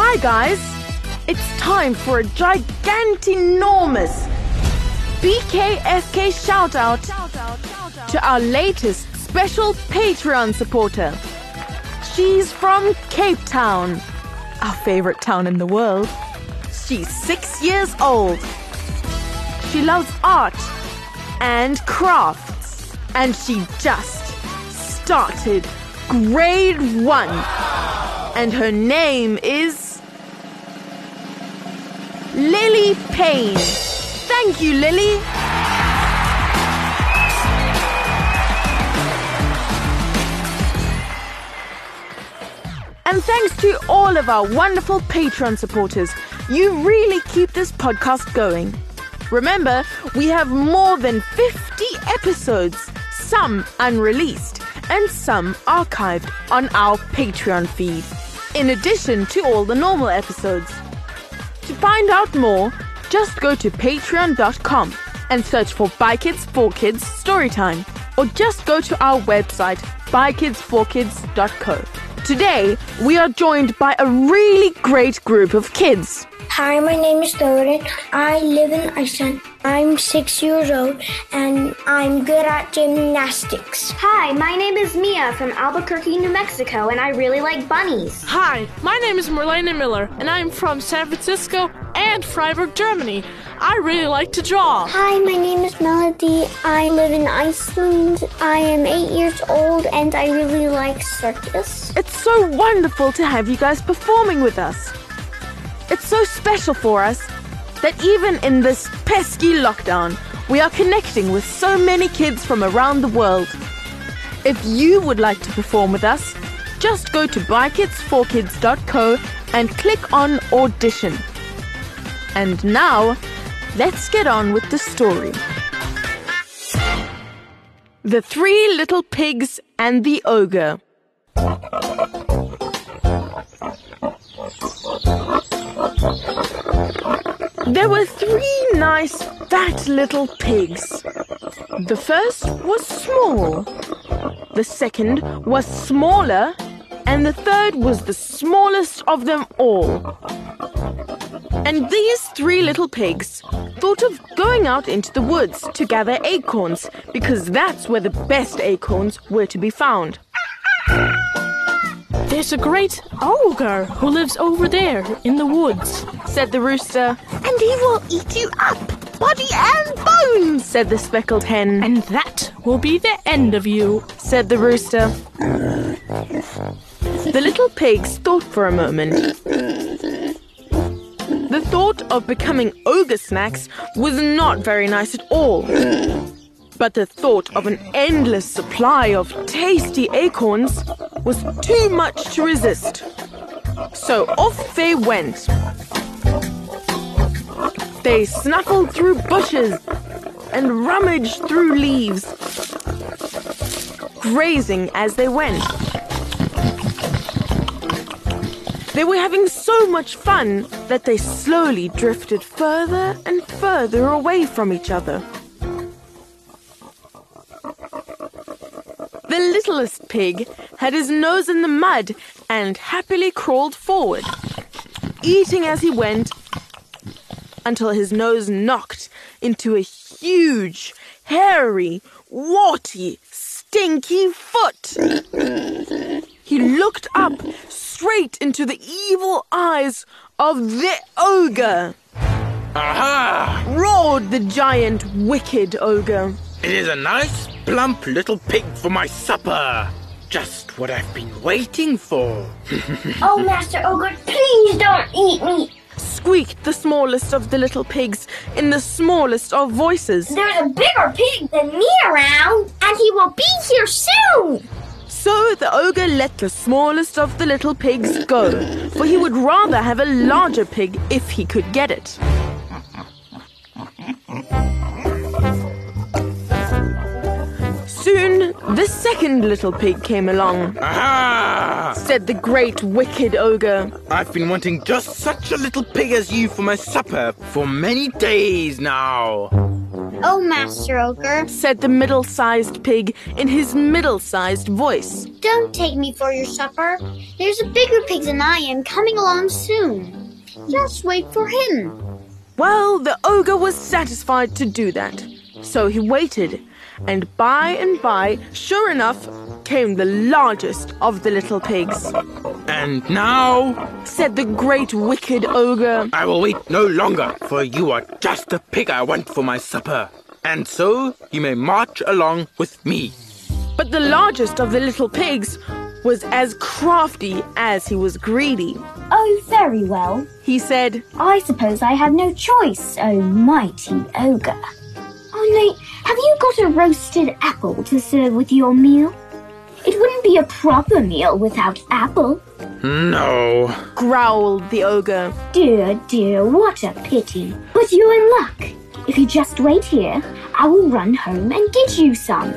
Hi, guys! It's time for a gigantinormous BKFK shout out to our latest special Patreon supporter. She's from Cape Town, our favorite town in the world. She's six years old. She loves art and crafts, and she just started grade one and her name is Lily Payne. Thank you, Lily. And thanks to all of our wonderful Patreon supporters. You really keep this podcast going. Remember, we have more than 50 episodes, some unreleased and some archived on our Patreon feed, in addition to all the normal episodes. To find out more, just go to patreon.com and search for By Kids for Kids Storytime, or just go to our website, bykids4kids.co. Today, we are joined by a really great group of kids. Hi, my name is Thorin. I live in Iceland. I'm six years old and I'm good at gymnastics. Hi, my name is Mia from Albuquerque, New Mexico, and I really like bunnies. Hi, my name is Marlene Miller, and I'm from San Francisco and Freiburg, Germany. I really like to draw. Hi, my name is Melody. I live in Iceland. I am eight years old and I really like circus. It's so wonderful to have you guys performing with us. It's so special for us that even in this pesky lockdown, we are connecting with so many kids from around the world. If you would like to perform with us, just go to bykids4kids.co and click on audition. And now, let's get on with the story. The Three Little Pigs and the Ogre. There were three nice fat little pigs. The first was small, the second was smaller, and the third was the smallest of them all. And these three little pigs thought of going out into the woods to gather acorns because that's where the best acorns were to be found. There's a great ogre who lives over there in the woods. Said the rooster. And he will eat you up, body and bones, said the speckled hen. And that will be the end of you. said the rooster. The little pigs thought for a moment. The thought of becoming ogre snacks was not very nice at all. But the thought of an endless supply of tasty acorns was too much to resist. So off they went. They snuffled through bushes and rummaged through leaves, grazing as they went. They were having so much fun that they slowly drifted further and further away from each other. Littlest pig had his nose in the mud and happily crawled forward, eating as he went until his nose knocked into a huge, hairy, warty, stinky foot. He looked up straight into the evil eyes of the ogre. Aha! Roared the giant, wicked ogre. It is a nice, plump little pig for my supper. Just what I've been waiting for. Oh, Master Ogre, please don't eat me. Squeaked the smallest of the little pigs in the smallest of voices. There's a bigger pig than me around, and he will be here soon. So the ogre let the smallest of the little pigs go, for he would rather have a larger pig if he could get it. Soon the second little pig came along, Aha! said the great wicked ogre. I've been wanting just such a little pig as you for my supper for many days now. Oh, Master Ogre, said the middle sized pig in his middle sized voice. don't take me for your supper. There's a bigger pig than I am coming along soon. Just wait for him. Well, the ogre was satisfied to do that. So he waited, and by and by, sure enough, came the largest of the little pigs, And now said the great wicked ogre. I will wait no longer, for you are just the pig I want for my supper. And so you may march along with me. But the largest of the little pigs was as crafty as he was greedy. Oh, very well. He said, I suppose I have no choice, oh mighty ogre. Nate, have you got a roasted apple to serve with your meal? It wouldn't be a proper meal without apple. No. growled the ogre. Dear, dear, what a pity. But you're in luck. If you just wait here, I will run home and get you some.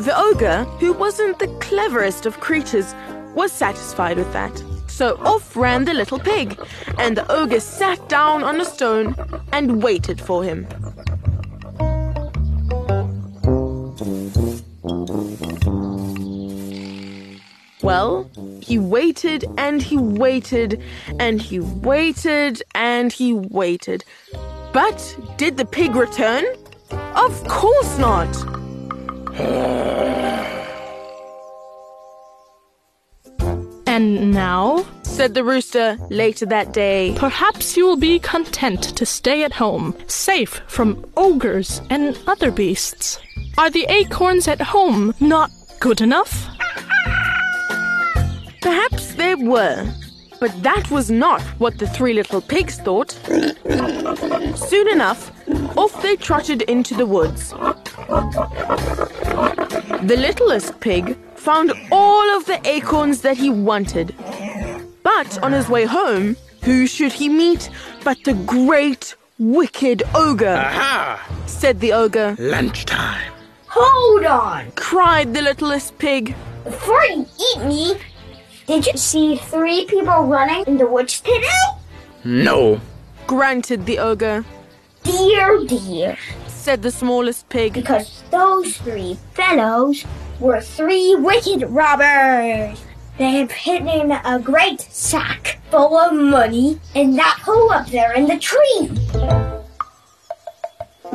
The ogre, who wasn't the cleverest of creatures, was satisfied with that. So off ran the little pig, and the ogre sat down on a stone and waited for him. Well, he waited and he waited and he waited and he waited. But did the pig return? Of course not! And now, said the rooster later that day. perhaps you will be content to stay at home, safe from ogres and other beasts. Are the acorns at home not good enough? Perhaps they were, but that was not what the three little pigs thought. Soon enough, off they trotted into the woods. The littlest pig found all of the acorns that he wanted. But on his way home, who should he meet but the great wicked ogre? Aha! said the ogre. Lunchtime. Hold on! Cried the littlest pig. Before you eat me, did you see three people running in the woods today? No. Grunted the ogre. Dear, dear. Said the smallest pig. Because those three fellows were three wicked robbers. They have hidden a great sack full of money in that hole up there in the tree.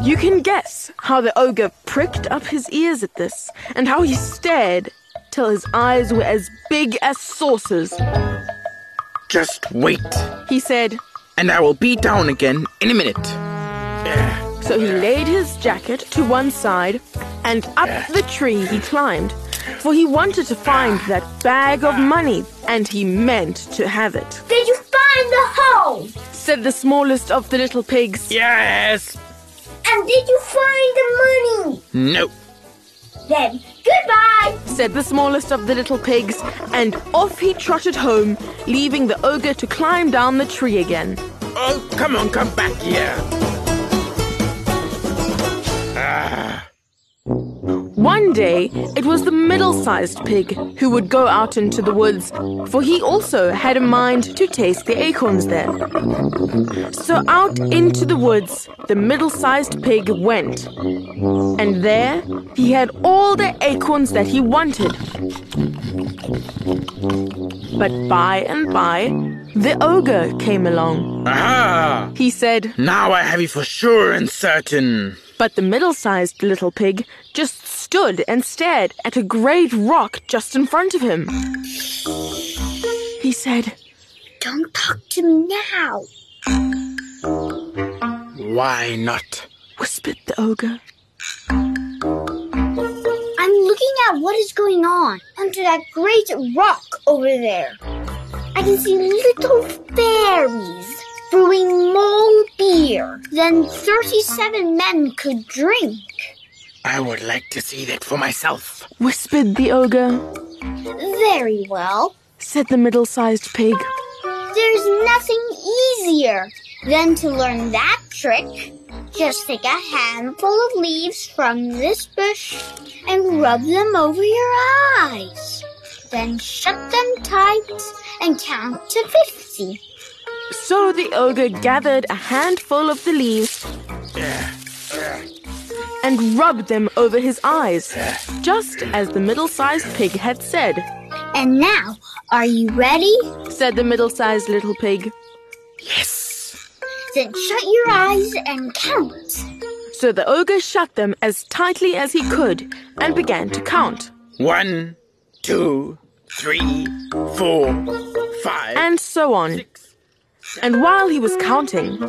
You can guess how the ogre pricked up his ears at this, and how he stared till his eyes were as big as saucers. Just wait. He said, And I will be down again in a minute. so he laid his jacket to one side, and up the tree he climbed, for he wanted to find that bag of money, and he meant to have it. Did you find the hole? Said the smallest of the little pigs. Yes. And did you find the money? No. Then goodbye. said the smallest of the little pigs, and off he trotted home, leaving the ogre to climb down the tree again. Oh, come on, come back here. Ah. One day, it was the middle sized pig who would go out into the woods, for he also had a mind to taste the acorns there. So out into the woods, the middle sized pig went. And there, he had all the acorns that he wanted. But by and by, the ogre came along. Aha! He said, Now I have you for sure and certain. But the middle sized little pig just stood and stared at a great rock just in front of him. He said, Don't talk to me now. Why not? whispered the ogre. I'm looking at what is going on under that great rock over there. I can see little fairies brewing more beer than 37 men could drink. I would like to see that for myself. whispered the ogre. Very well. Said the middle sized pig. There's nothing easier than to learn that trick. Just take a handful of leaves from this bush and rub them over your eyes. Then shut them tight and count to 50. So the ogre gathered a handful of the leaves and rubbed them over his eyes, just as the middle sized pig had said. And now, are you ready? said the middle sized little pig. Yes! Then shut your eyes and count. So the ogre shut them as tightly as he could and began to count. One, two, three, four, five. And so on. And while he was counting,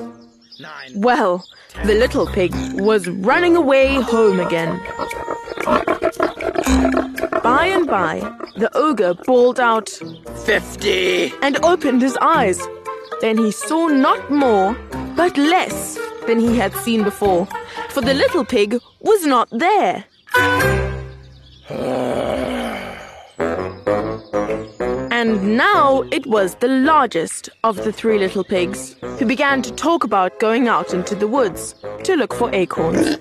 well, the little pig was running away home again. By and by, the ogre bawled out, Fifty. and opened his eyes. Then he saw not more, but less than he had seen before, for the little pig was not there. And now it was the largest of the three little pigs, who began to talk about going out into the woods to look for acorns.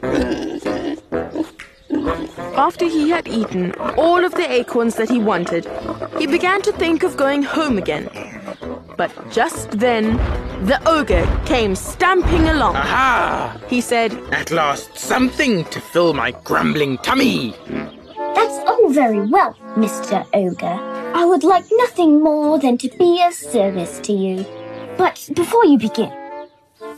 After he had eaten all of the acorns that he wanted, he began to think of going home again. But just then, the ogre came stamping along. Aha! He said, At last, something to fill my grumbling tummy. That's all very well, Mr. Ogre. I would like nothing more than to be of service to you. But before you begin,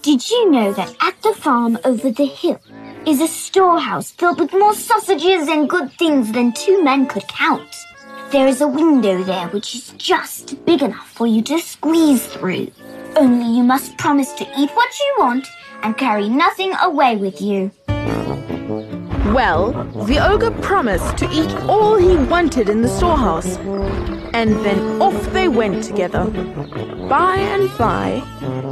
did you know that at the farm over the hill is a storehouse filled with more sausages and good things than two men could count? There is a window there which is just big enough for you to squeeze through. Only you must promise to eat what you want and carry nothing away with you. Well, the ogre promised to eat all he wanted in the storehouse. And then off they went together. By and by,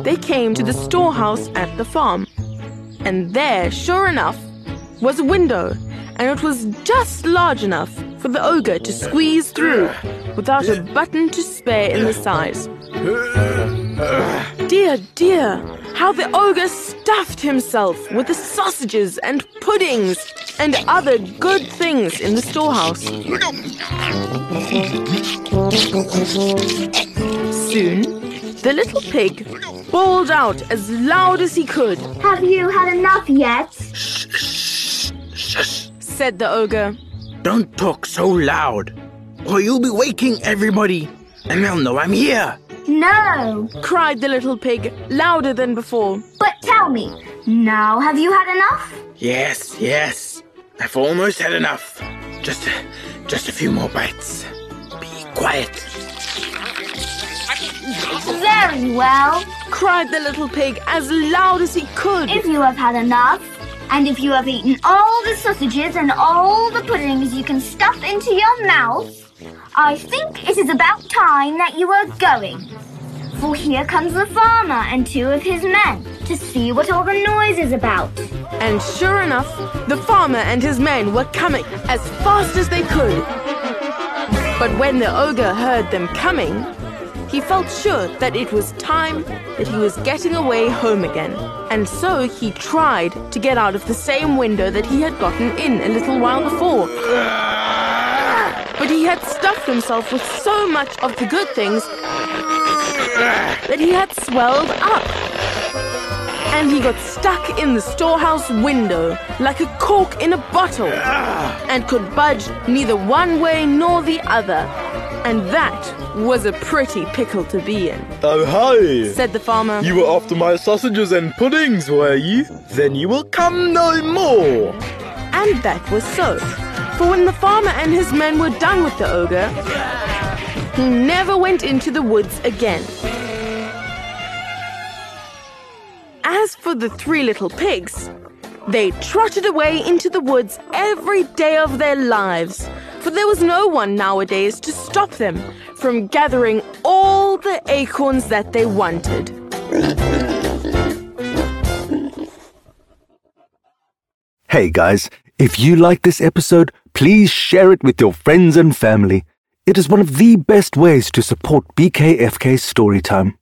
they came to the storehouse at the farm. And there, sure enough, was a window, and it was just large enough for the ogre to squeeze through without a button to spare in the sides. Dear, dear, how the ogre stuffed himself with the sausages and puddings and other good things in the storehouse. Soon, the little pig bawled out as loud as he could, Have you had enough yet? Shh, shh, shh, said the ogre. Don't talk so loud, or you'll be waking everybody, and they'll know I'm here. No. cried the little pig, louder than before. But tell me, now have you had enough? Yes, yes. I've almost had enough. Just, just a few more bites. Be quiet. Very well. cried the little pig as loud as he could. If you have had enough, and if you have eaten all the sausages and all the puddings you can stuff into your mouth, I think it is about time that you were going. For here comes the farmer and two of his men to see what all the noise is about. And sure enough, the farmer and his men were coming as fast as they could. But when the ogre heard them coming, he felt sure that it was time that he was getting away home again. And so he tried to get out of the same window that he had gotten in a little while before. But he had stuffed himself with so much of the good things that he had swelled up. And he got stuck in the storehouse window like a cork in a bottle and could budge neither one way nor the other. And that was a pretty pickle to be in, Oh, hi! said the farmer. You were after my sausages and puddings, were you? Then you will come no more! And that was so. For when the farmer and his men were done with the ogre, he never went into the woods again. As for the three little pigs, they trotted away into the woods every day of their lives, for there was no one nowadays to stop them from gathering all the acorns that they wanted. Hey guys, If you like this episode, please share it with your friends and family. It is one of the best ways to support BKFK Storytime.